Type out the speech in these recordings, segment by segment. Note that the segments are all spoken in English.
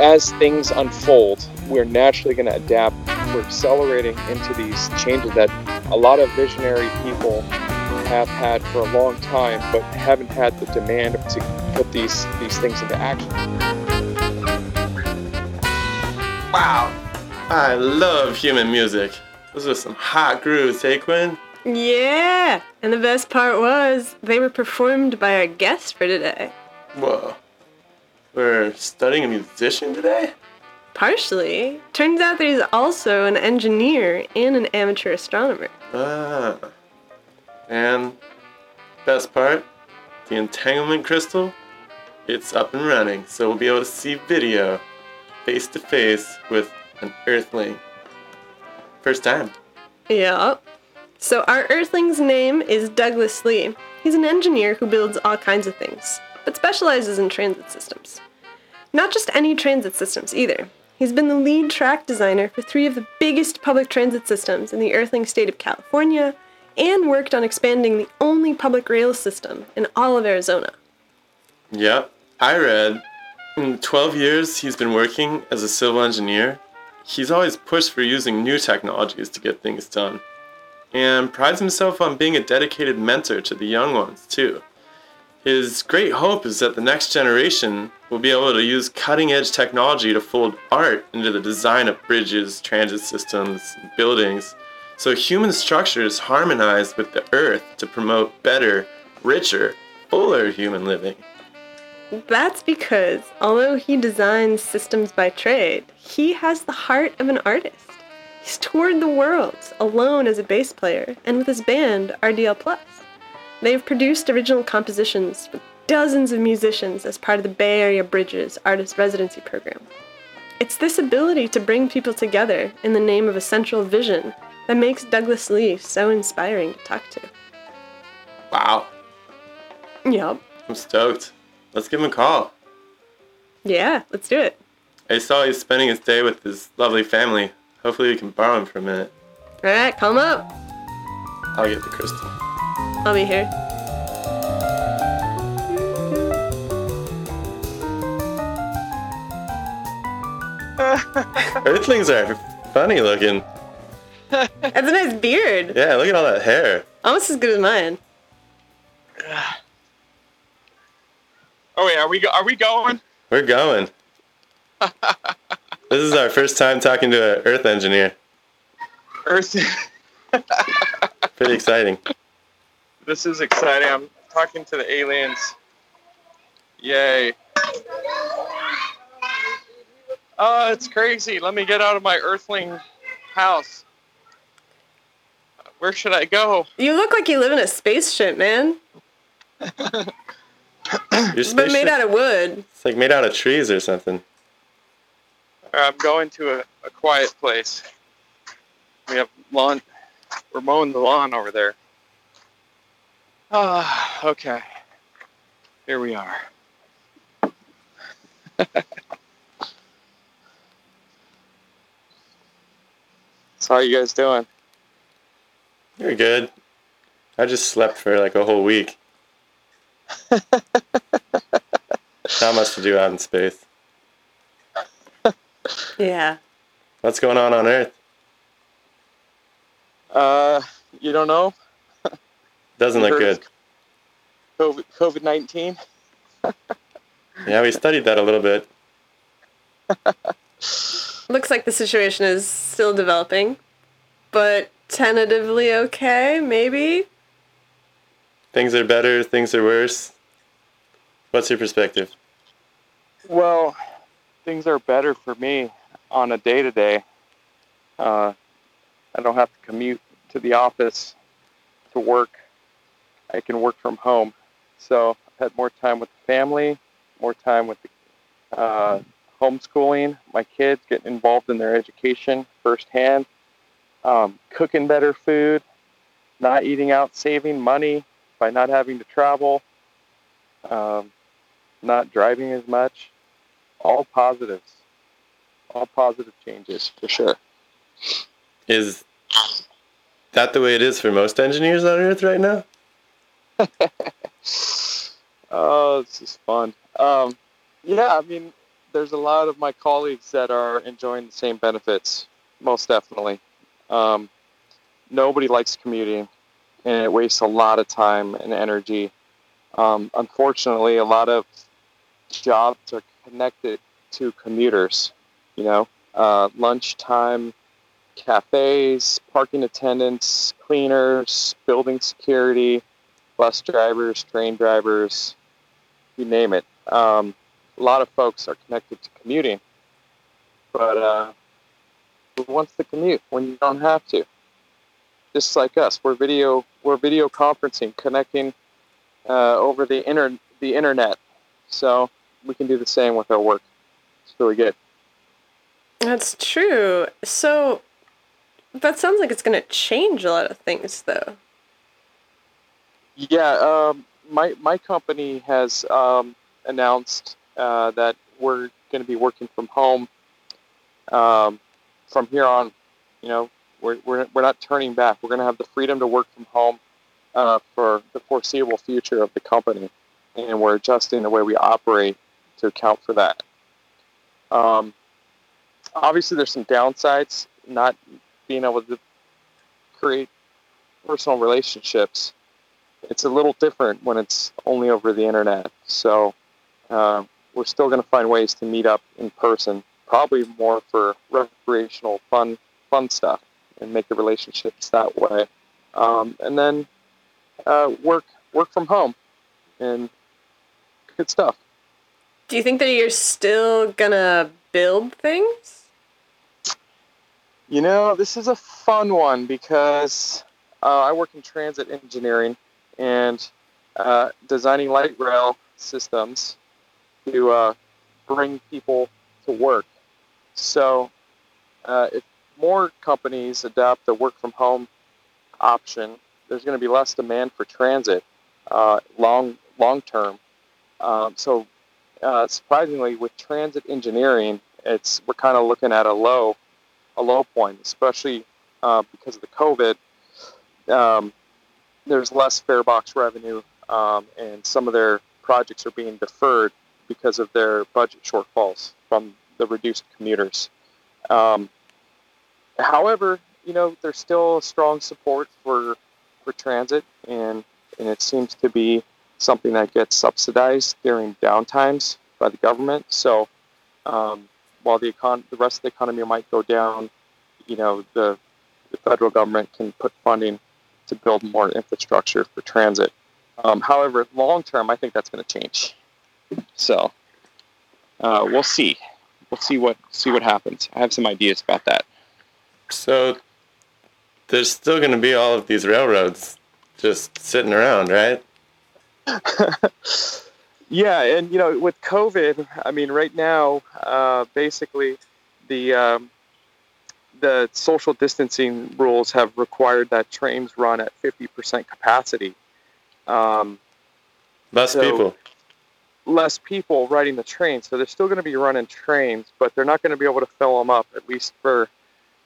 as things unfold, we're naturally going to adapt. We're accelerating into these changes that a lot of visionary people have had for a long time, but haven't had the demand to put these these things into action. Wow, I love human music. Those are some hot grooves, hey Quinn? Yeah, and the best part was they were performed by our guest for today. Whoa. We're studying a musician today? Partially. Turns out that he's also an engineer and an amateur astronomer. Ah. And best part, the entanglement crystal, it's up and running, so we'll be able to see video face to face with an earthling. First time. Yeah. So our Earthling's name is Douglas Lee. He's an engineer who builds all kinds of things, but specializes in transit systems. Not just any transit systems either. He's been the lead track designer for three of the biggest public transit systems in the Earthling state of California, and worked on expanding the only public rail system in all of Arizona. Yep, I read. In 12 years he's been working as a civil engineer, he's always pushed for using new technologies to get things done. And prides himself on being a dedicated mentor to the young ones, too. His great hope is that the next generation will be able to use cutting edge technology to fold art into the design of bridges, transit systems, buildings, so human structures harmonize with the earth to promote better, richer, fuller human living. That's because, although he designs systems by trade, he has the heart of an artist. He's toured the world alone as a bass player and with his band RDL Plus. They've produced original compositions for dozens of musicians as part of the Bay Area Bridges Artist Residency Program. It's this ability to bring people together in the name of a central vision that makes Douglas Lee so inspiring to talk to. Wow, Yup. I'm stoked. Let's give him a call. Yeah, let's do it. I saw he's spending his day with his lovely family. Hopefully, we can borrow him for a minute. Alright, call him up. I'll get the crystal. I'll be here. Earthlings are funny looking. That's a nice beard. Yeah, look at all that hair. Almost as good as mine. Oh wait, are we go- are we going? We're going. this is our first time talking to an Earth engineer. Earth. Pretty exciting. this is exciting. I'm talking to the aliens. Yay. Oh, it's crazy. Let me get out of my earthling house. Where should I go? You look like you live in a spaceship, man. Your It's been made out of wood. It's like made out of trees or something. Uh, I'm going to a, a quiet place. We have lawn. We're mowing the lawn over there. Ah, okay. Here we are. so how you guys doing? You're good. I just slept for like a whole week. Not much to do out in space. Yeah. What's going on on Earth? Uh, you don't know? Doesn't look good. COVID COVID nineteen. Yeah, we studied that a little bit. Looks like the situation is still developing, but tentatively okay, maybe? Things are better, things are worse. What's your perspective? Well, things are better for me on a day to day. Uh, I don't have to commute to the office to work. I can work from home. So I've had more time with the family, more time with the, uh, homeschooling, my kids getting involved in their education firsthand, um, cooking better food, not eating out, saving money by not having to travel, um, not driving as much all positives. All positive changes for sure. Is that the way it is for most engineers on Earth right now? Oh, this is fun. Um, yeah, I mean, there's a lot of my colleagues that are enjoying the same benefits, most definitely. Um, nobody likes commuting, and it wastes a lot of time and energy. Um, unfortunately, a lot of jobs are connected to commuters. You know, uh, lunchtime cafes, parking attendants, cleaners, building security, bus drivers, train drivers, you name it. Um, a lot of folks are connected to commuting, but uh, who wants to commute when you don't have to? Just like us, we're video we're video conferencing, connecting uh, over the inter the internet, so we can do the same with our work. It's really good. That's true. So that sounds like it's going to change a lot of things, though. Yeah, um, my my company has um, announced uh, that we're going to be working from home um, from here on. You know, we're, we're, we're not turning back. We're going to have the freedom to work from home uh, for the foreseeable future of the company, and we're adjusting the way we operate to account for that. Um, obviously, there's some downsides not being able to create personal relationships. It's a little different when it's only over the internet. So uh, we're still going to find ways to meet up in person, probably more for recreational fun, fun stuff, and make the relationships that way. Um, and then uh, work work from home, and good stuff. Do you think that you're still gonna build things? You know, this is a fun one because uh, I work in transit engineering and uh, designing light rail systems to uh, bring people to work. So, uh, if more companies adopt the work from home option, there's going to be less demand for transit uh, long long term. Um, so, uh, surprisingly, with transit engineering, it's we're kind of looking at a low a low point, especially uh, because of the COVID. Um, there's less fare box revenue, um, and some of their projects are being deferred because of their budget shortfalls from the reduced commuters. Um, however, you know, there's still strong support for for transit, and and it seems to be something that gets subsidized during downtimes by the government. So um, while the econ- the rest of the economy might go down, you know, the, the federal government can put funding to build more infrastructure for transit. Um, however, long term, I think that's going to change. So uh, we'll see. We'll see what see what happens. I have some ideas about that. So there's still going to be all of these railroads just sitting around, right? yeah, and you know, with COVID, I mean, right now, uh, basically, the um, the social distancing rules have required that trains run at 50% capacity. Um, Less so people. Less people riding the train, so they're still going to be running trains, but they're not going to be able to fill them up at least for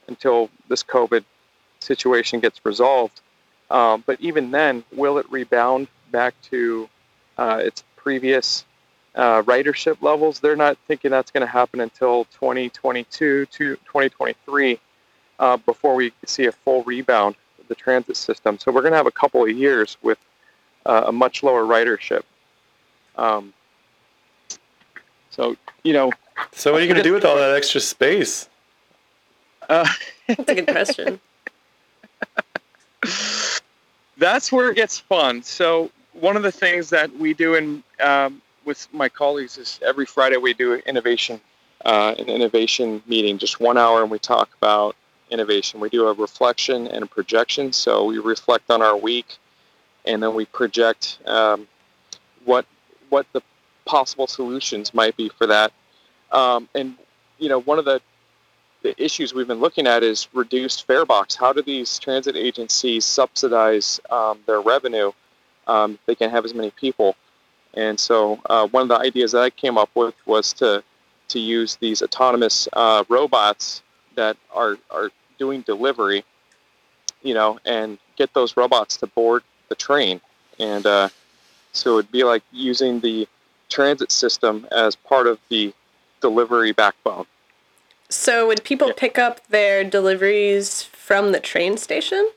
until this COVID situation gets resolved. Um, but even then, will it rebound back to uh, its previous uh, ridership levels? They're not thinking that's going to happen until 2022 to 2023 uh, before we see a full rebound of the transit system. So we're going to have a couple of years with uh, a much lower ridership. Um, so you know. So what are you going to do with all that extra space? Uh, That's a good question. that's where it gets fun. So one of the things that we do in um, with my colleagues is every Friday we do innovation, uh, an innovation meeting, just one hour, and we talk about innovation. We do a reflection and a projection. So we reflect on our week, and then we project um, what what the possible solutions might be for that. Um, and you know, one of the the issues we've been looking at is reduced fare box. How do these transit agencies subsidize um, their revenue? Um, they can have as many people. And so uh, one of the ideas that I came up with was to to use these autonomous uh, robots that are are doing delivery, you know, and get those robots to board the train. And uh, so it'd be like using the transit system as part of the delivery backbone. So would people Yeah. pick up their deliveries from the train station?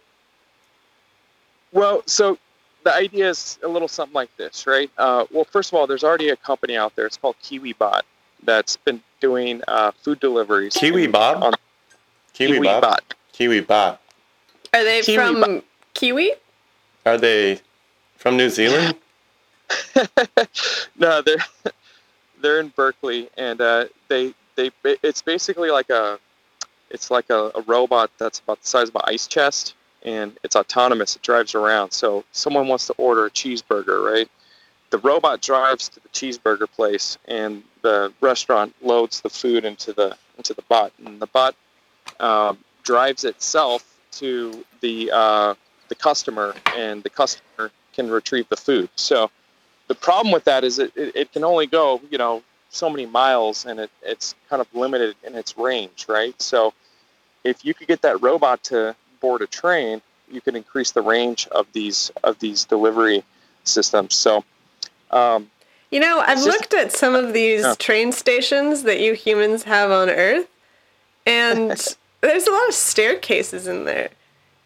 Well, so the idea is a little something like this, right? Uh, well, first of all, there's already a company out there. It's called KiwiBot that's been doing uh, food deliveries. Kiwi Bob? On Kiwi Bob? KiwiBot. Kiwi Bob. Are they Kiwi from Kiwi? Are they from New Zealand? no, they're they're in Berkeley, and uh, they they it's basically like a it's like a, a robot that's about the size of an ice chest, and it's autonomous. It drives around. So someone wants to order a cheeseburger, right? The robot drives to the cheeseburger place, and the restaurant loads the food into the into the bot, and the bot um, drives itself to the uh, the customer, and the customer can retrieve the food. So the problem with that is it, it, it can only go you know so many miles and it, it's kind of limited in its range right so if you could get that robot to board a train you can increase the range of these of these delivery systems so um, You know, I've just- looked at some of these Yeah. train stations that you humans have on Earth, and there's a lot of staircases in there.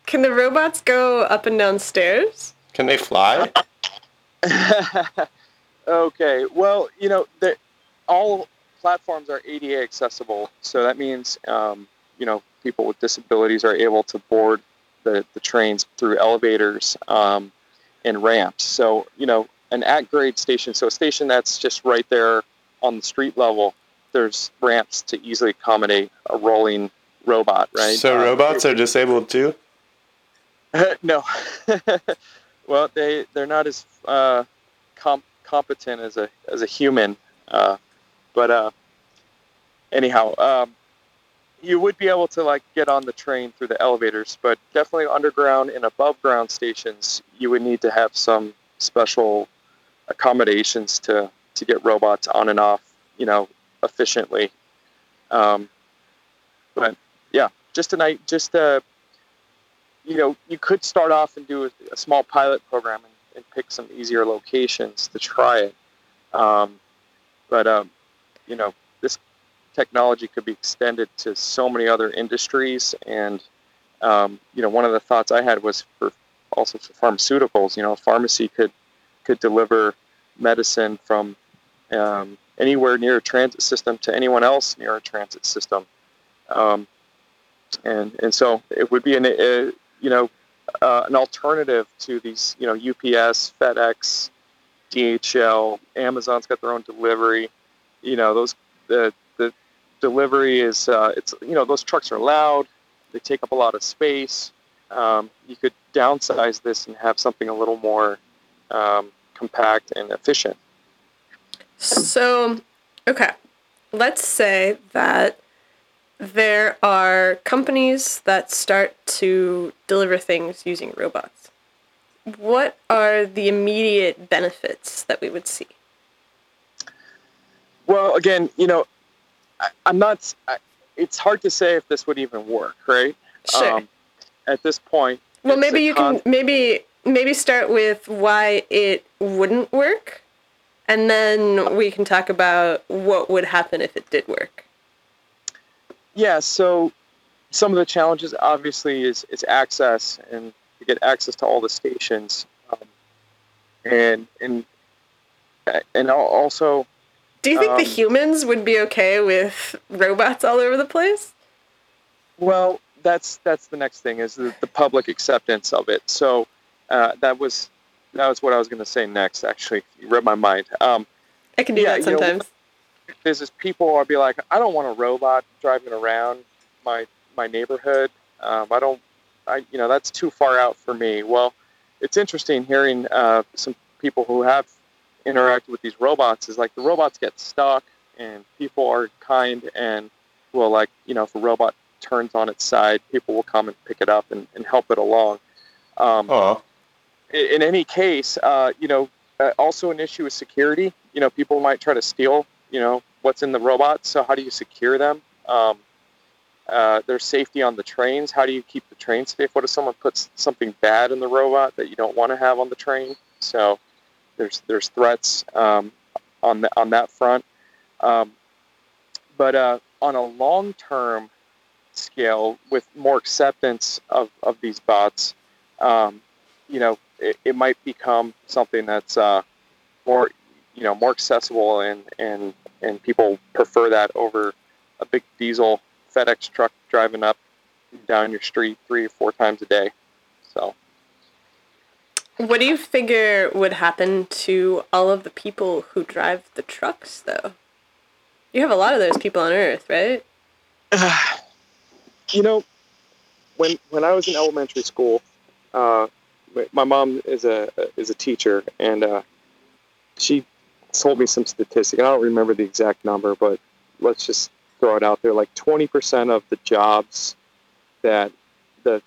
Can the robots go up and down stairs? Can they fly? okay well you know the, all platforms are ADA accessible so that means um, you know people with disabilities are able to board the, the trains through elevators um, and ramps so you know an at grade station so a station that's just right there on the street level there's ramps to easily accommodate a rolling robot right So Uh, robots are disabled too? no. well, they they're not as uh, com- competent as a as a human, uh, but uh, anyhow, um, you would be able to like get on the train through the elevators, but definitely underground and above ground stations, you would need to have some special accommodations to to get robots on and off, you know, efficiently. Um, but yeah, just a tonight, just uh, you know, you could start off and do a, a small pilot program and, and pick some easier locations to try it. Um, but, um, you know, technology could be extended to so many other industries. And, um, you know, one of the thoughts I had was for also for pharmaceuticals, you know, a pharmacy could, could deliver medicine from um, anywhere near a transit system to anyone else near a transit system. Um, and, and so it would be an, a, you know, uh, an alternative to these, you know, UPS, FedEx, DHL, Amazon's got their own delivery. You know, those the delivery is uh, it's you know those trucks are loud, they take up a lot of space. Um, you could downsize this and have something a little more um, compact and efficient. So, okay, let's say that there are companies that start to deliver things using robots. What are the immediate benefits that we would see? Well, again, you know, I, I'm not. I, it's hard to say if this would even work, right? Sure. Um, at this point. well, maybe you con- can maybe maybe start with why it wouldn't work, and then we can talk about what would happen if it did work. Yeah, so some of the challenges obviously is, is access and to get access to all the stations, um, and and and al- also Do you think the Um, humans would be okay with robots all over the place? well that's that's the next thing is the, the public acceptance of it. So uh, that was that was what I was going to say next. Actually, you read my mind. Um, I can do Yeah, that you know, sometimes. is is people are be like, I don't want a robot driving around my my neighborhood. Um, I don't, I you know that's too far out for me. Well, it's interesting hearing uh, some people who have interacted with these robots. Is like the robots get stuck, and people are kind and will like you know if a robot turns on its side, people will come and pick it up and, and help it along. Um, Oh, in in any case, uh, you know, uh, also an issue is security. You know, people might try to steal, you know, what's in the robots. So how do you secure them? Um, uh, there's safety on the trains. How do you keep the train safe? What if someone puts something bad in the robot that you don't want to have on the train? So there's there's threats um, on the, on that front. Um, but uh, on a long-term scale, with more acceptance of, of these bots, um, you know, it, it might become something that's uh, more, you know, more accessible, and and and people prefer that over a big diesel FedEx truck driving up down your street three or four times a day. So. What do you figure would happen to all of the people who drive the trucks, though? You have a lot of those people on Earth, right? you know, when when I was in elementary school, uh, my mom is a is a teacher, and uh, she told me some statistic. I don't remember the exact number, but let's just throw it out there. Like 20% of the jobs that the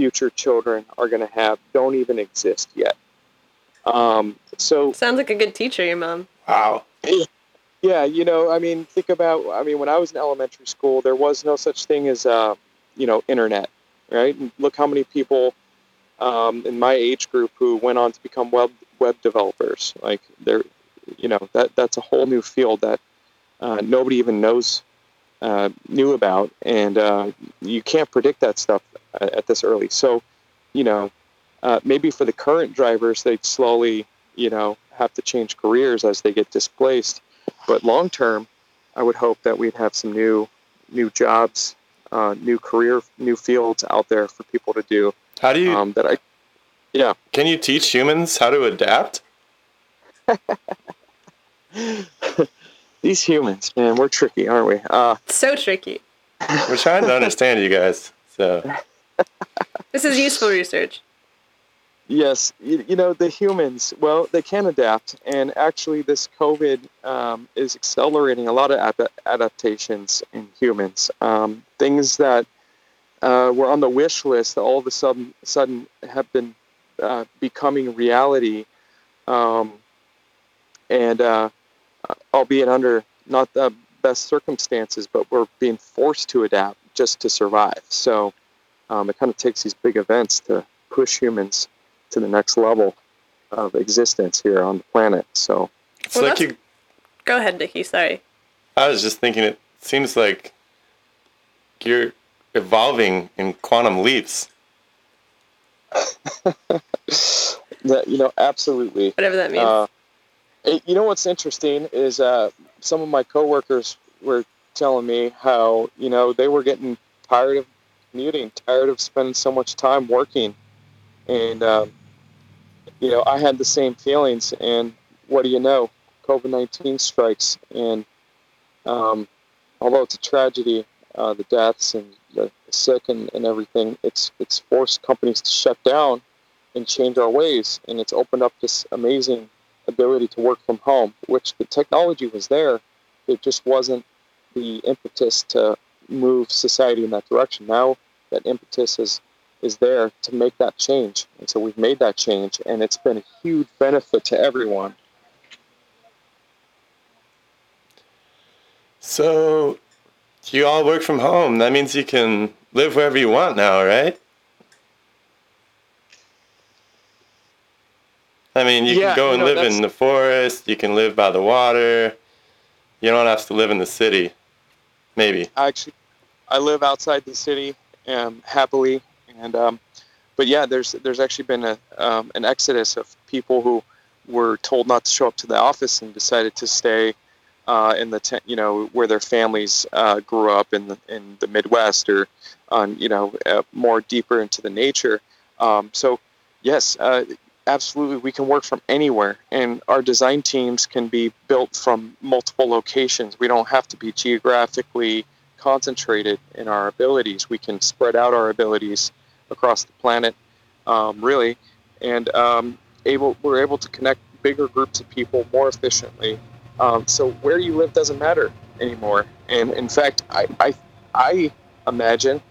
future children are going to have don't even exist yet. Um, so sounds like a good teacher, your mom. Wow. Yeah, you know, I mean, think about. I mean, when I was in elementary school, there was no such thing as, uh, you know, internet, right? And look how many people um, in my age group who went on to become web web developers. Like, they're, you know, that that's a whole new field that uh, nobody even knows uh, knew about, and uh, you can't predict that stuff at, at this early. So, you know, uh, maybe for the current drivers, they'd slowly, you know, have to change careers as they get displaced. But long term, I would hope that we'd have some new, new jobs, uh, new career, new fields out there for people to do. How do you? Um, that I, yeah. Can you teach humans how to adapt? These humans, man, we're tricky, aren't we? Uh, so tricky. We're trying to understand you guys. So this is useful research. Yes, you, you, know the humans. Well, they can adapt, and actually, this COVID um, is accelerating a lot of ad- adaptations in humans. Um, things that uh, were on the wish list all of a sudden, sudden have been uh, becoming reality, um, and uh, albeit under not the best circumstances, but we're being forced to adapt just to survive. So um, it kind of takes these big events to push humans to the next level of existence here on the planet. So it's well, like you. Go ahead, Nikki. Sorry. I was just thinking. It seems like you're evolving in quantum leaps. that you know, absolutely. Whatever that means. Uh, it, you know what's interesting is uh, some of my coworkers were telling me how you know they were getting tired of commuting, tired of spending so much time working, and um, you know I had the same feelings. And what do you know? COVID nineteen strikes, and um, although it's a tragedy, uh, the deaths and the sick and, and everything, it's it's forced companies to shut down and change our ways, and it's opened up this amazing ability to work from home, which the technology was there. It just wasn't the impetus to move society in that direction. Now that impetus is is there to make that change. And so we've made that change and it's been a huge benefit to everyone. So you all work from home. That means you can live wherever you want now, right? I mean, you yeah, can go and you know, live in the forest. You can live by the water. You don't have to live in the city. Maybe. Actually, I live outside the city um, happily, and um, but yeah, there's there's actually been a um, an exodus of people who were told not to show up to the office and decided to stay uh, in the tent, you know, where their families uh, grew up in the in the Midwest or on you know uh, more deeper into the nature. Um, so yes, uh, absolutely we can work from anywhere and our design teams can be built from multiple locations we don't have to be geographically concentrated in our abilities we can spread out our abilities across the planet um, really and um, able we're able to connect bigger groups of people more efficiently um, so where you live doesn't matter anymore and in fact i i, I imagine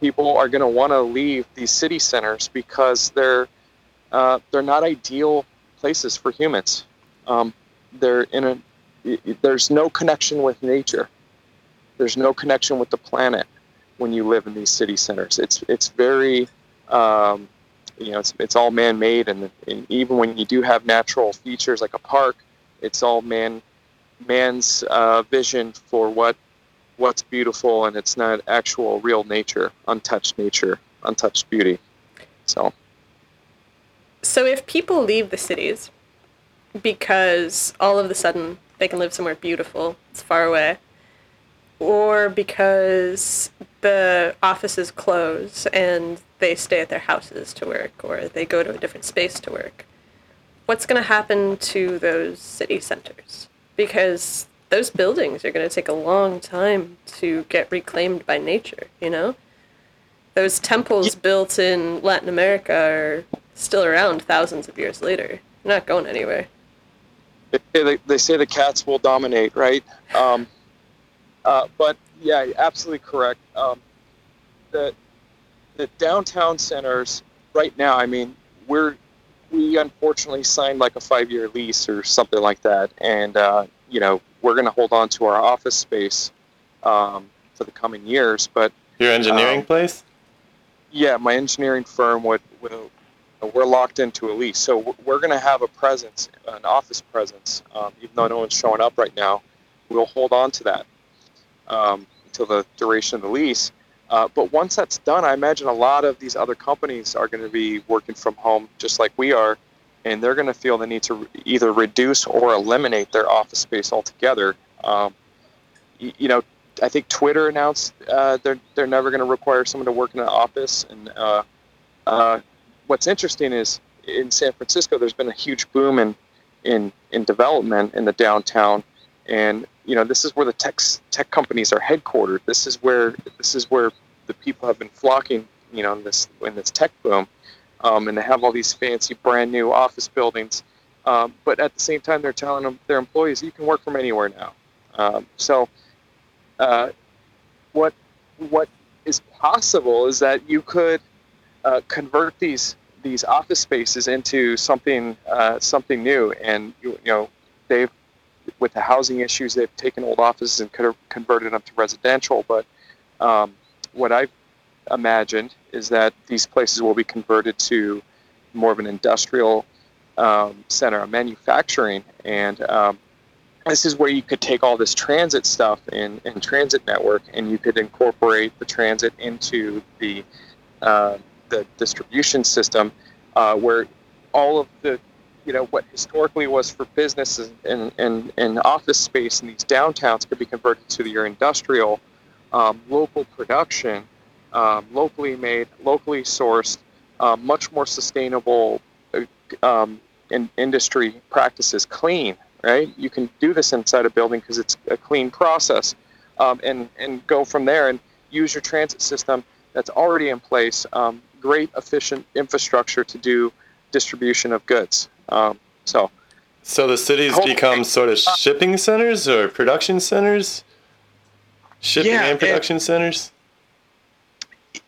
people are going to want to leave these city centers because they're uh, they're not ideal places for humans. Um, they're in a there's no connection with nature. There's no connection with the planet when you live in these city centers. It's it's very um, you know it's, it's all man-made and, and even when you do have natural features like a park, it's all man man's uh, vision for what what's beautiful and it's not actual real nature, untouched nature, untouched beauty. So So if people leave the cities because all of a sudden they can live somewhere beautiful, it's far away, or because the offices close and they stay at their houses to work or they go to a different space to work, what's going to happen to those city centers? Because those buildings are going to take a long time to get reclaimed by nature, you know? Those temples built in Latin America are still around thousands of years later. They're not going anywhere. they, they, they say the cats will dominate, right? Um, uh, but yeah, absolutely correct. Um, the the downtown centers right now. I mean, we're we unfortunately signed like a five year lease or something like that, and uh, you know we're going to hold on to our office space um, for the coming years. But Your engineering Um, place? yeah, my engineering firm would, we're locked into a lease, so we're- we're going to have a presence, an office presence, um, even though no one's showing up right now. We'll hold on to that um, until the duration of the lease. Uh, but once that's done, I imagine a lot of these other companies are going to be working from home just like we are, and they're going to feel the need to either reduce or eliminate their office space altogether. Um, y- you know, I think Twitter announced uh, they're they're never going to require someone to work in an office. And uh, uh, what's interesting is in San Francisco, there's been a huge boom in in in development in the downtown, and you know this is where the tech tech companies are headquartered. This is where this is where the people have been flocking. You know, in this in this tech boom, um, and they have all these fancy brand new office buildings. Um, but at the same time, they're telling them their employees you can work from anywhere now. Um, so uh, what what is possible is that you could uh, convert these these office spaces into something uh, something new, and you, you know they've with the housing issues they've taken old offices and could have converted them to residential. But um, what I've imagined is that these places will be converted to more of an industrial um, center, a manufacturing, and um, this is where you could take all this transit stuff in transit network and you could incorporate the transit into the uh, the distribution system uh, where all of the you know what historically was for businesses and, and, and office space in these downtowns could be converted to your industrial um, local production um, locally made locally sourced uh, much more sustainable uh, um, in industry practices clean right? You can do this inside a building because it's a clean process, um, and and go from there and use your transit system that's already in place. Um, great, efficient infrastructure to do distribution of goods. Um, so So the cities become sort of shipping centers or production centers? Shipping Yeah, and and- production centers?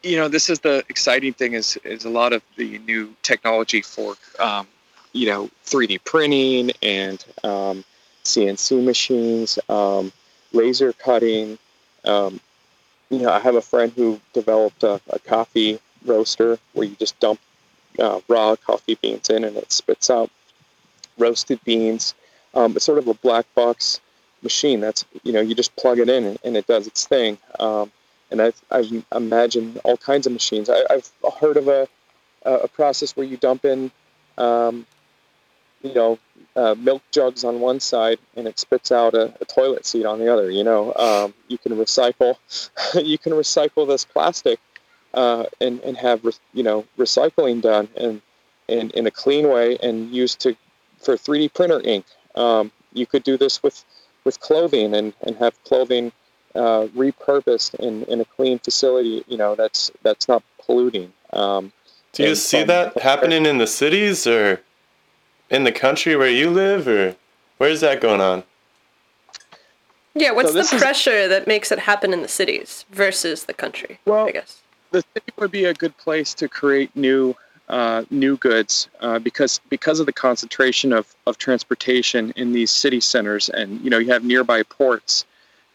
you know this is the exciting thing is is a lot of the new technology for um, you know 3D printing and um, CNC machines, um, laser cutting. Um, you know, I have a friend who developed a, a coffee roaster where you just dump uh, raw coffee beans in and it spits out roasted beans. Um, it's sort of a black box machine. That's you know you just plug it in and, it does its thing. Um, and I've, I've imagined all kinds of machines. I, I've heard of a, a process where you dump in, um, you know, uh, milk jugs on one side and it spits out a, a toilet seat on the other. You know, um, you can recycle, you can recycle this plastic uh, and and have re- you know recycling done and and in a clean way and used to for 3D printer ink. Um, you could do this with with clothing and, and have clothing uh, repurposed in, in a clean facility, you know, that's that's not polluting. Um, Do you see from- that happening in the cities or in the country where you live or where's that going on? Yeah, what's the this is- pressure that makes it happen in the cities versus the country? Well, I guess. The city would be a good place to create new uh, new goods uh, because because of the concentration of, of transportation in these city centers, and you know you have nearby ports.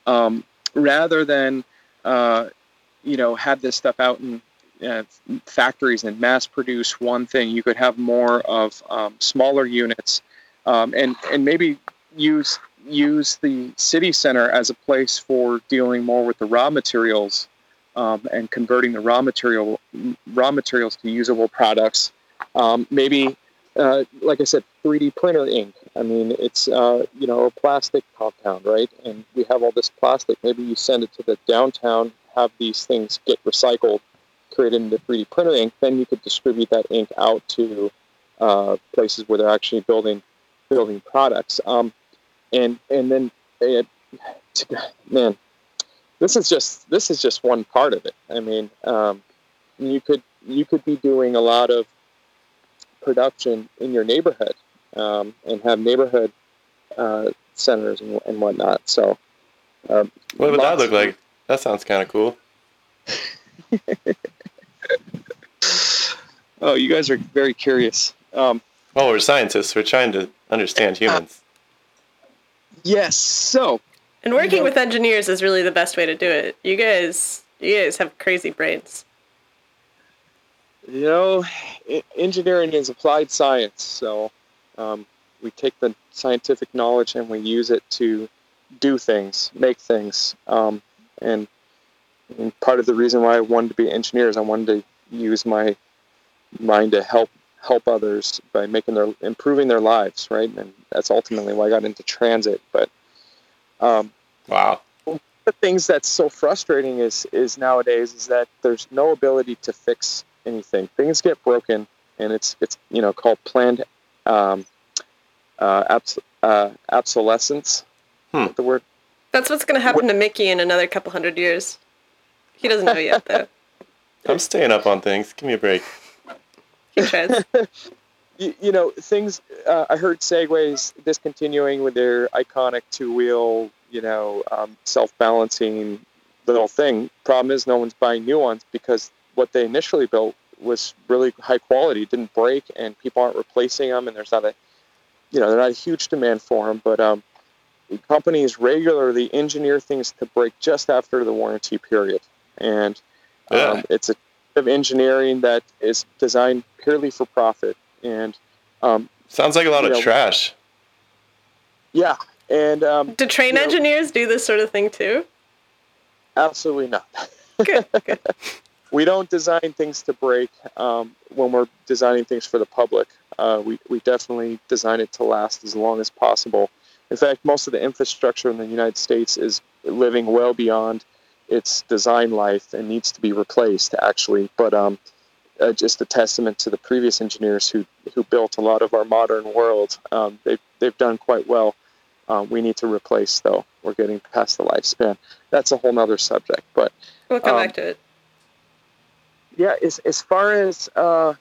Um, rather than uh, you know have this stuff out in uh, factories and mass produce one thing, you could have more of um, smaller units, um, and and maybe use use the city center as a place for dealing more with the raw materials um, and converting the raw material raw materials to usable products. Um, maybe, uh, like I said, 3D printer ink. I mean, it's uh, you know a plastic compound, right? And we have all this plastic. Maybe you send it to the downtown, have these things get recycled, created into 3D printer ink. Then you could distribute that ink out to uh, places where they're actually building building products. Um, and and then it, man, this is just this is just one part of it. I mean, um, you could you could be doing a lot of production in your neighborhood um, and have neighborhood uh, centers and, and, whatnot. So, um, what would that look like? That sounds kind of cool. oh, you guys are very curious. Um, well, we're scientists. We're trying to understand humans. Yes. So, and working with engineers is really the best way to do it. You guys, you guys have crazy brains. You know, engineering is applied science. So, um, we take the scientific knowledge and we use it to do things, make things. Um, and, and part of the reason why I wanted to be an engineer is I wanted to use my mind to help help others by making their improving their lives, right? And that's ultimately why I got into transit. But um, wow, the things that's so frustrating is is nowadays is that there's no ability to fix anything. Things get broken, and it's it's you know called planned um, uh, abs- uh, obsolescence. Hmm. The word. That's what's going to happen what? to Mickey in another couple hundred years. He doesn't know yet, though. I'm staying up on things. Give me a break. He you, you, know, things. Uh, I heard Segways discontinuing with their iconic two-wheel, you know, um, self-balancing little thing. Problem is, no one's buying new ones because what they initially built was really high quality, didn't break, and people aren't replacing them, and there's not a, you know, there's not a huge demand for them. But um, companies regularly engineer things to break just after the warranty period, and um, yeah. it's a of engineering that is designed purely for profit. And um, sounds like a lot of know, trash. Yeah, and um, do train engineers know, do this sort of thing too? Absolutely not. Good. good. we don't design things to break um, when we're designing things for the public. Uh, we, we definitely design it to last as long as possible. In fact, most of the infrastructure in the United States is living well beyond its design life and needs to be replaced actually but um, uh, just a testament to the previous engineers who who built a lot of our modern world um, they've, they've done quite well um, we need to replace though we're getting past the lifespan that's a whole nother subject but we'll come back um, to it yeah as, as far as uh,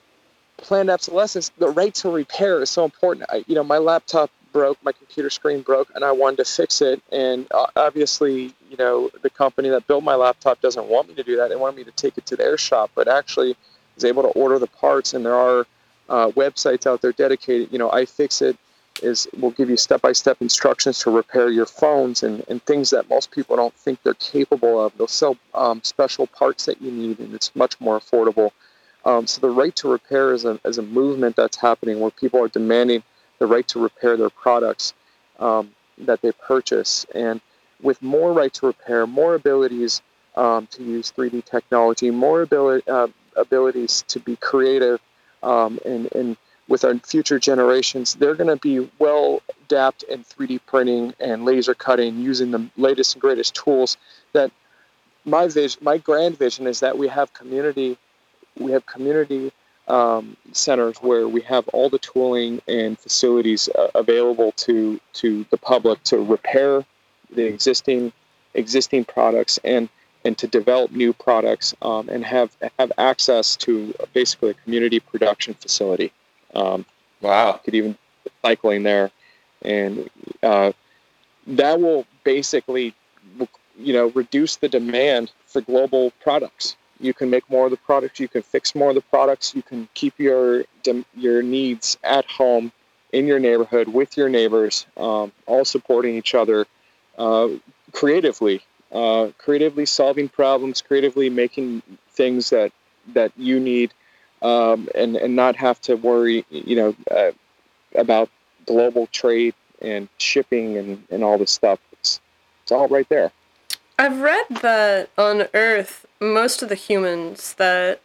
planned obsolescence the right to repair is so important I, you know my laptop broke, my computer screen broke, and I wanted to fix it. And uh, obviously, you know, the company that built my laptop doesn't want me to do that. They wanted me to take it to their shop, but actually was able to order the parts, and there are uh, websites out there dedicated. You know, iFixit is we'll give you step-by-step instructions to repair your phones and, and things that most people don't think they're capable of. They'll sell um, special parts that you need, and it's much more affordable. Um, so the right to repair is a, is a movement that's happening where people are demanding – the right to repair their products um, that they purchase. And with more right to repair, more abilities um, to use 3D technology, more uh, abilities to be creative, um, and, and with our future generations, they're going to be well adapted in 3D printing and laser cutting using the latest and greatest tools that my vision, my grand vision is that we have community, we have community um, centers where we have all the tooling and facilities uh, available to to the public to repair the existing existing products and and to develop new products um, and have have access to basically a community production facility. Um, wow, could even cycling there, and uh, that will basically you know reduce the demand for global products. You can make more of the products. You can fix more of the products. You can keep your your needs at home in your neighborhood with your neighbors um, all supporting each other uh, creatively uh, creatively solving problems creatively making things that that you need um, and and not have to worry you know uh, about global trade and shipping and, and all this stuff. It's, it's all right there. I've read that on Earth, most of the humans that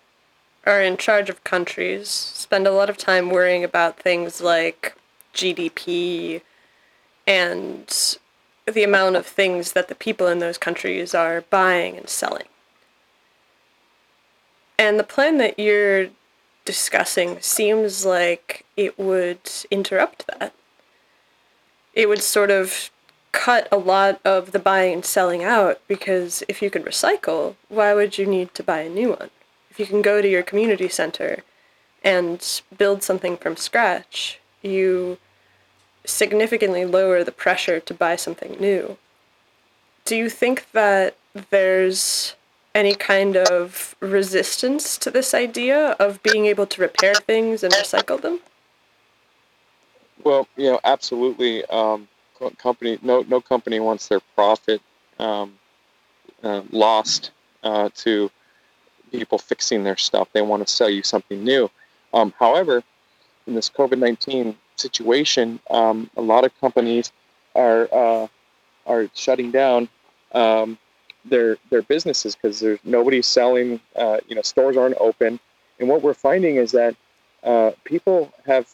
are in charge of countries spend a lot of time worrying about things like GDP and the amount of things that the people in those countries are buying and selling. And the plan that you're discussing seems like it would interrupt that. It would sort of cut a lot of the buying and selling out because if you could recycle, why would you need to buy a new one? If you can go to your community center and build something from scratch, you significantly lower the pressure to buy something new. Do you think that there's any kind of resistance to this idea of being able to repair things and recycle them? Well, you know, absolutely. Um, company, no, no company wants their profit um, uh, lost uh, to people fixing their stuff. They want to sell you something new. Um, however, in this COVID nineteen situation, um, a lot of companies are uh, are shutting down um, their their businesses because there's nobody selling. Uh, you know, stores aren't open, and what we're finding is that uh, people have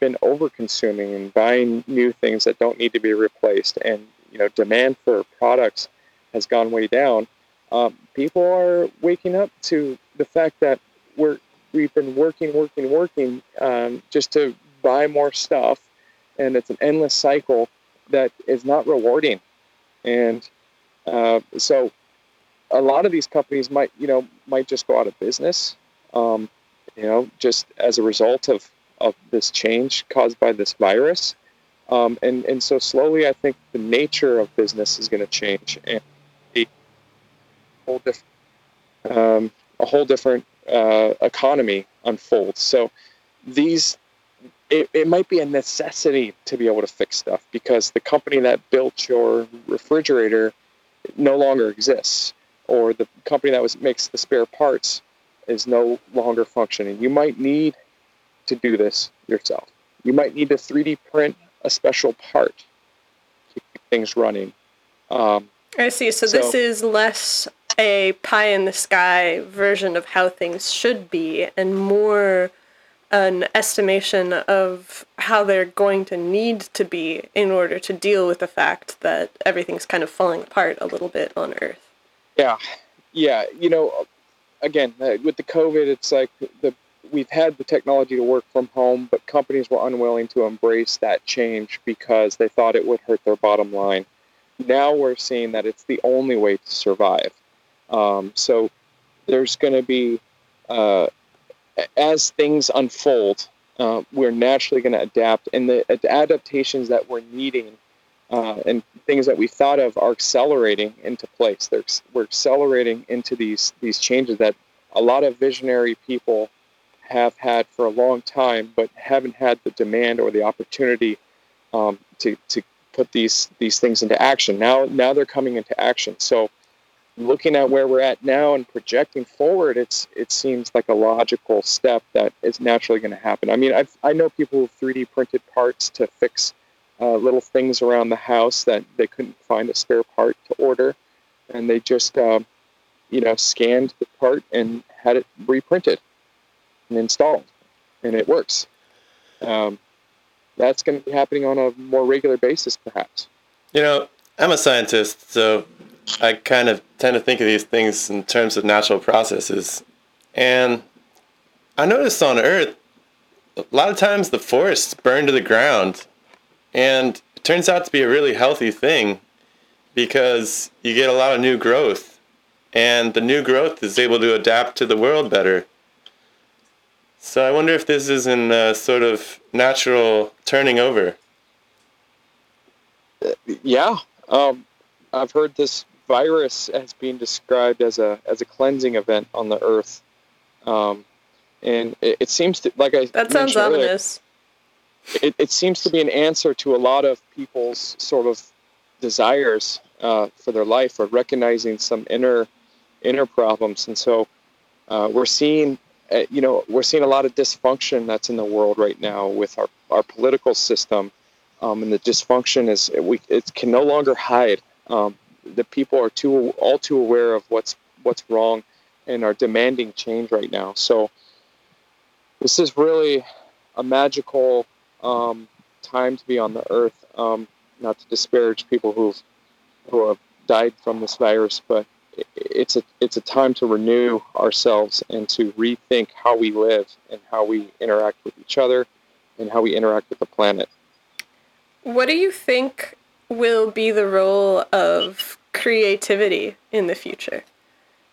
been over consuming and buying new things that don't need to be replaced, and you know, demand for products has gone way down. Um, people are waking up to the fact that we're we've been working, working, working um, just to buy more stuff, and it's an endless cycle that is not rewarding. And uh, so, a lot of these companies might, you know, might just go out of business, um, you know, just as a result of of this change caused by this virus. Um, and and so slowly, I think the nature of business is going to change, and a whole different um, a whole different uh, economy unfolds. So these it, it might be a necessity to be able to fix stuff because the company that built your refrigerator no longer exists or the company that was makes the spare parts is no longer functioning. You might need to do this yourself. You might need to 3d print a special part to keep things running. Um, i see. So, so this is less a pie in the sky version of how things should be and more an estimation of how they're going to need to be in order to deal with the fact that everything's kind of falling apart a little bit on Earth. Yeah, yeah. You know, again, uh, with the COVID, it's like the we've had the technology to work from home, but companies were unwilling to embrace that change because they thought it would hurt their bottom line. Now we're seeing that it's the only way to survive. Um, so there's going to be uh, as things unfold, uh, we're naturally going to adapt, and the adaptations that we're needing uh, and things that we thought of are accelerating into place. They're, we're accelerating into these these changes that a lot of visionary people have had for a long time, but haven't had the demand or the opportunity um, to to put these these things into action. Now now they're coming into action. So looking at where we're at now and projecting forward, it's it seems like a logical step that is naturally going to happen. I mean, i I know people who've 3D printed parts to fix uh, little things around the house that they couldn't find a spare part to order, and they just uh, you know scanned the part and had it reprinted and installed, and it works. Um, that's going to be happening on a more regular basis, perhaps. You know, I'm a scientist, so I kind of tend to think of these things in terms of natural processes. And I noticed on Earth, a lot of times the forests burn to the ground. And it turns out to be a really healthy thing because you get a lot of new growth. And the new growth is able to adapt to the world better. So I wonder if this is in a sort of natural turning over. Yeah. Um, I've heard this virus has been described as a as a cleansing event on the earth, um, and it, it, seems to like I that sounds earlier, ominous. It, it seems to be an answer to a lot of people's sort of desires uh, for their life or recognizing some inner inner problems, and so uh, we're seeing. Uh, you know, we're seeing a lot of dysfunction that's in the world right now with our, our political system, um, and the dysfunction is we it can no longer hide. Um, the people are too all too aware of what's what's wrong, and are demanding change right now. So this is really a magical um, time to be on the earth. Um, not to disparage people who've who have died from this virus, but it's a it's a time to renew ourselves and to rethink how we live and how we interact with each other and how we interact with the planet. What do you think will be the role of creativity in the future?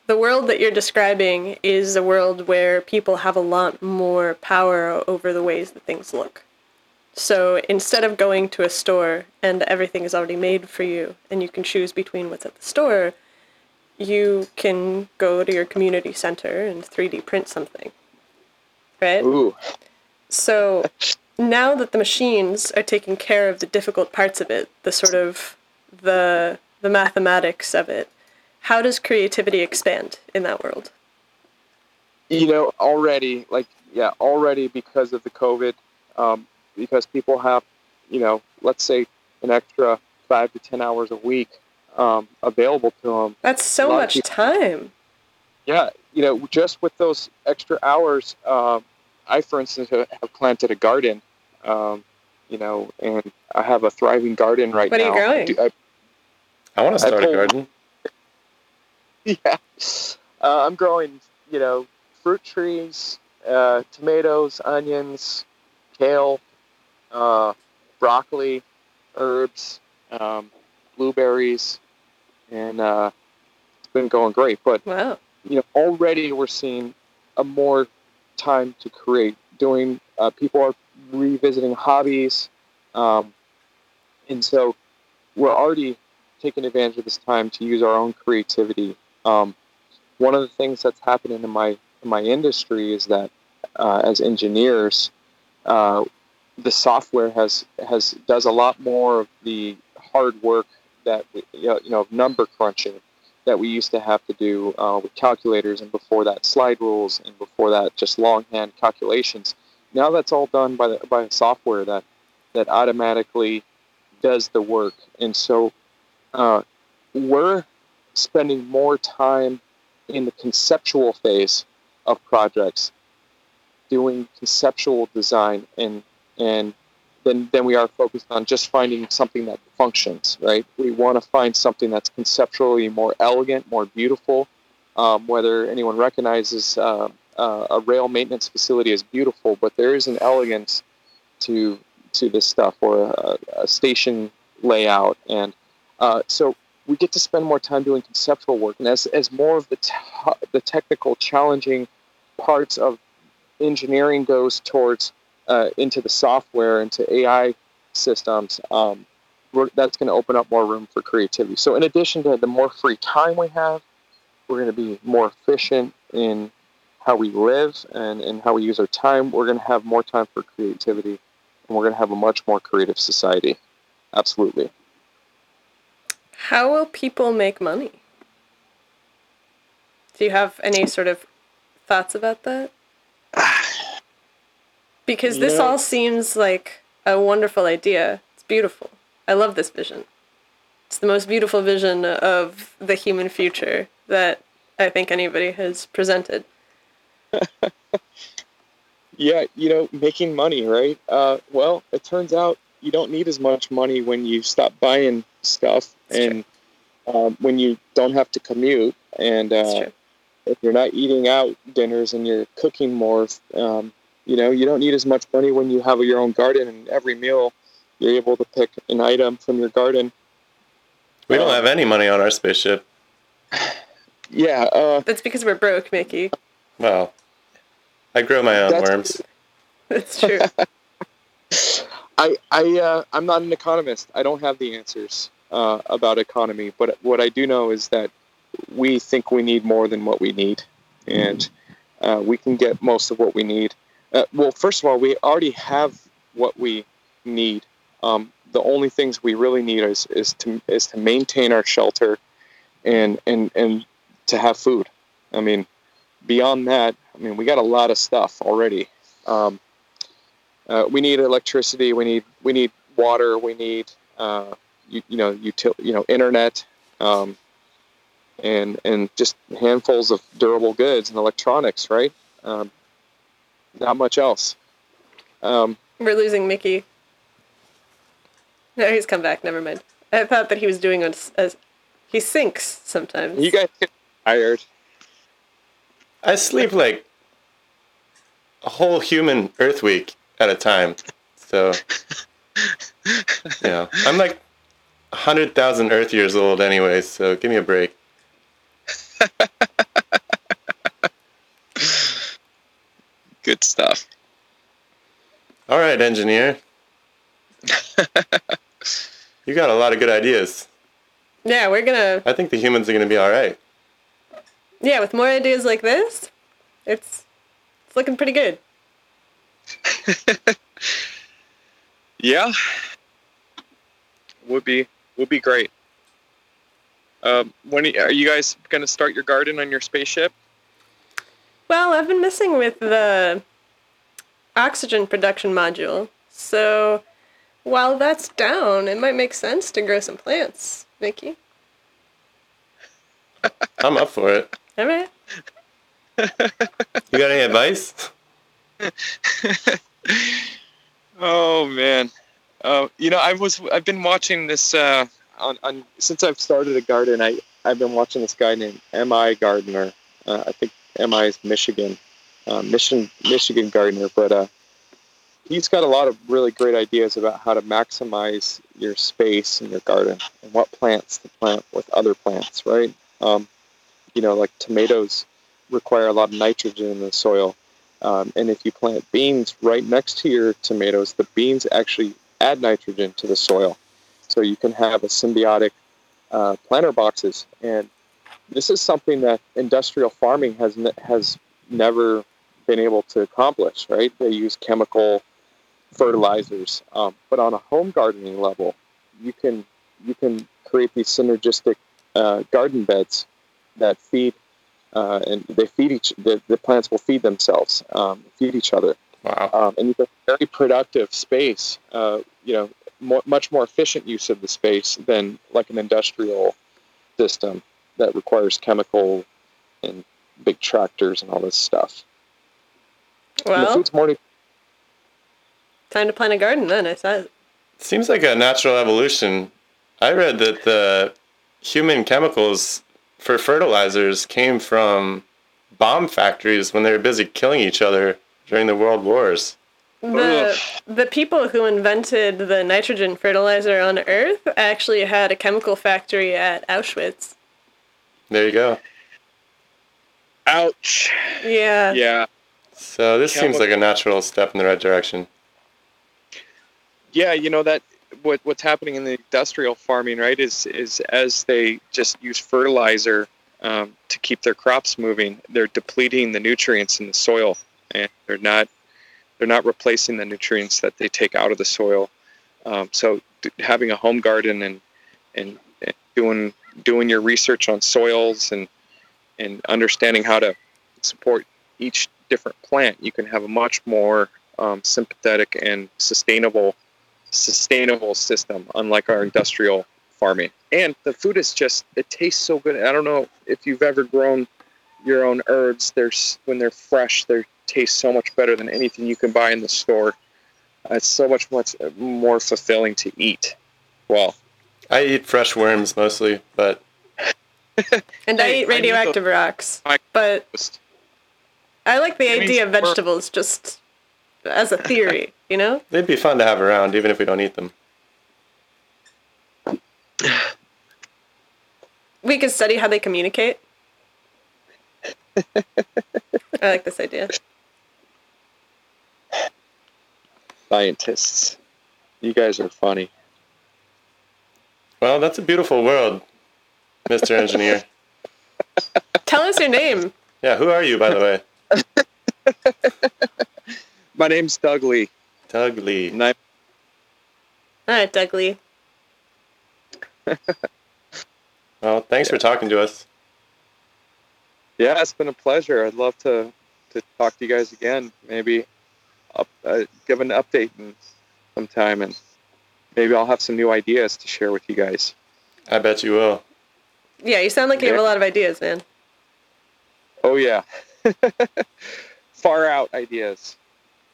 The world that you're describing is a world where people have a lot more power over the ways that things look. So instead of going to a store and everything is already made for you and you can choose between what's at the store, you can go to your community center and 3D print something. Right? Ooh. So now that the machines are taking care of the difficult parts of it, the sort of the the mathematics of it, how does creativity expand in that world? You know, already, like, yeah, already because of the COVID, um, because people have, you know, let's say an extra five to 10 hours a week um, available to them. That's so much people, time. Yeah, you know, just with those extra hours, um, I, for instance, have planted a garden, um, you know, and I have a thriving garden right what now. What are you growing? I, I want to start pull, a garden. Yeah, uh, I'm growing, you know, fruit trees, uh, tomatoes, onions, kale, uh, broccoli, herbs, um, blueberries, and uh, it's been going great. But wow. you know, already we're seeing a more time to create. Doing uh, people are revisiting hobbies, um, and so we're already taking advantage of this time to use our own creativity. Um, one of the things that's happening in my in my industry is that uh, as engineers, uh, the software has has does a lot more of the hard work that we, you know number crunching that we used to have to do uh, with calculators, and before that slide rules, and before that just longhand calculations. Now that's all done by the, by software that that automatically does the work, and so uh, we're spending more time in the conceptual phase of projects, doing conceptual design and and than, than we are focused on just finding something that functions, right? We want to find something that's conceptually more elegant, more beautiful. Um, whether anyone recognizes uh, uh, a rail maintenance facility is beautiful, but there is an elegance to to this stuff, or a, a station layout, and uh, so we get to spend more time doing conceptual work. And as as more of the the technical, challenging parts of engineering goes towards uh, into the software, into AI systems, um, that's going to open up more room for creativity. So, in addition to the more free time we have, we're going to be more efficient in how we live and, and how we use our time. We're going to have more time for creativity, and we're going to have a much more creative society. Absolutely. How will people make money? Do you have any sort of thoughts about that? Because this all seems like a wonderful idea. It's beautiful. I love this vision. It's the most beautiful vision of the human future that I think anybody has presented. yeah, you know, making money, right? Uh, well, it turns out you don't need as much money when you stop buying stuff That's and um, when you don't have to commute and uh, if you're not eating out dinners and you're cooking more, um, you know, you don't need as much money when you have your own garden, and every meal you're able to pick an item from your garden. We don't uh, have any money on our spaceship. Yeah. Uh, that's because we're broke, Mickey. Well, I grow my own that's, worms. That's true. I I uh, I'm not an economist. I don't have the answers uh, about economy, but what I do know is that we think we need more than what we need, and uh, we can get most of what we need uh, well, first of all, we already have what we need. Um, the only things we really need is, is to is to maintain our shelter, and and and to have food. I mean, beyond that, I mean, we got a lot of stuff already. Um, uh, we need electricity. We need we need water. We need uh, you, you know util, you know internet, um, and and just handfuls of durable goods and electronics. Right. Um, not much else. Um, We're losing Mickey. No, he's come back. Never mind. I thought that he was doing a, a he sinks sometimes. you guys get tired. I sleep like a whole human Earth week at a time. So, yeah, I'm like a hundred thousand Earth years old anyway. So give me a break. Good stuff. All right, engineer. you got a lot of good ideas. yeah, we're gonna I think the humans are gonna be all right. Yeah with more ideas like this, it's it's looking pretty good. Yeah, would be would be great. Um, when are you- are you guys going to start your garden on your spaceship? Well, I've been messing with the oxygen production module, so while that's down, it might make sense to grow some plants, Mickey. I'm up for it. All right. You got any advice? Oh man, uh, you know I was I've been watching this uh, on, on since I've started a garden. I I've been watching this guy named Mi Gardener. Uh, I think Mi is Michigan, uh, Mission Michigan gardener, but uh, he's got a lot of really great ideas about how to maximize your space in your garden and what plants to plant with other plants. Right? Um, you know, like tomatoes require a lot of nitrogen in the soil. Um, and if you plant beans right next to your tomatoes, the beans actually add nitrogen to the soil. So you can have a symbiotic uh, planter boxes. And this is something that industrial farming has ne- has never been able to accomplish. Right? They use chemical fertilizers, um, but on a home gardening level, you can you can create these synergistic uh, garden beds that feed uh, and they feed each the, the plants will feed themselves um, feed each other Wow. um, and it's a very productive space uh, you know more, much more efficient use of the space than like an industrial system that requires chemical and big tractors and all this stuff And the Well, food's more time to plant a garden then. I saw it. Seems like a natural evolution. I read that the human chemicals for fertilizers came from bomb factories when they were busy killing each other during the world wars. The the people who invented the nitrogen fertilizer on Earth actually had a chemical factory at Auschwitz. There you go. ouch Yeah. yeah So this seems like a natural step in the right direction. yeah you know that what what's happening in the industrial farming right is is as they just use fertilizer um, to keep their crops moving they're depleting the nutrients in the soil and they're not they're not replacing the nutrients that they take out of the soil. Um, so having a home garden and, and and doing doing your research on soils and and understanding how to support each different plant you can have a much more um, sympathetic and sustainable sustainable system, unlike our industrial farming. And the food is just it tastes so good. I don't know if you've ever grown your own herbs. There's when they're fresh, they taste so much better than anything you can buy in the store. Uh, It's so much much more fulfilling to eat. Well, I eat fresh worms mostly, but And I Hey, eat I radioactive rocks. But I like the idea of we're- vegetables just as a theory, you know? they'd be fun to have around even if we don't eat them. We could study how they communicate. I like this idea. scientists. You guys are funny. Well, that's a beautiful world, Mr. Engineer. Tell us your name. Yeah, who are you, by the way? My name's Doug Lee, Doug Lee. and I All right, Doug Lee. Well, thanks for talking to us. Yeah, it's been a pleasure. I'd love to to talk to you guys again. Maybe up, uh, give an update in some time and maybe I'll have some new ideas to share with you guys. I bet you will. Yeah, you sound like you have a lot of ideas, man. Oh yeah, far out ideas,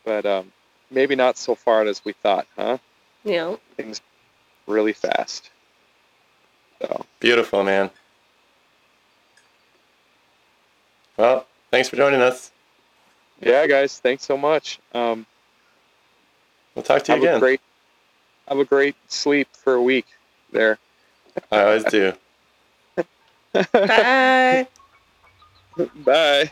but um, maybe not so far as we thought, huh? Yeah. Things really fast. So Beautiful, man. Well, thanks for joining us. yeah, guys, thanks so much. Um, We'll talk to you have a again. great, have a great sleep for a week there. I always do. bye. Bye.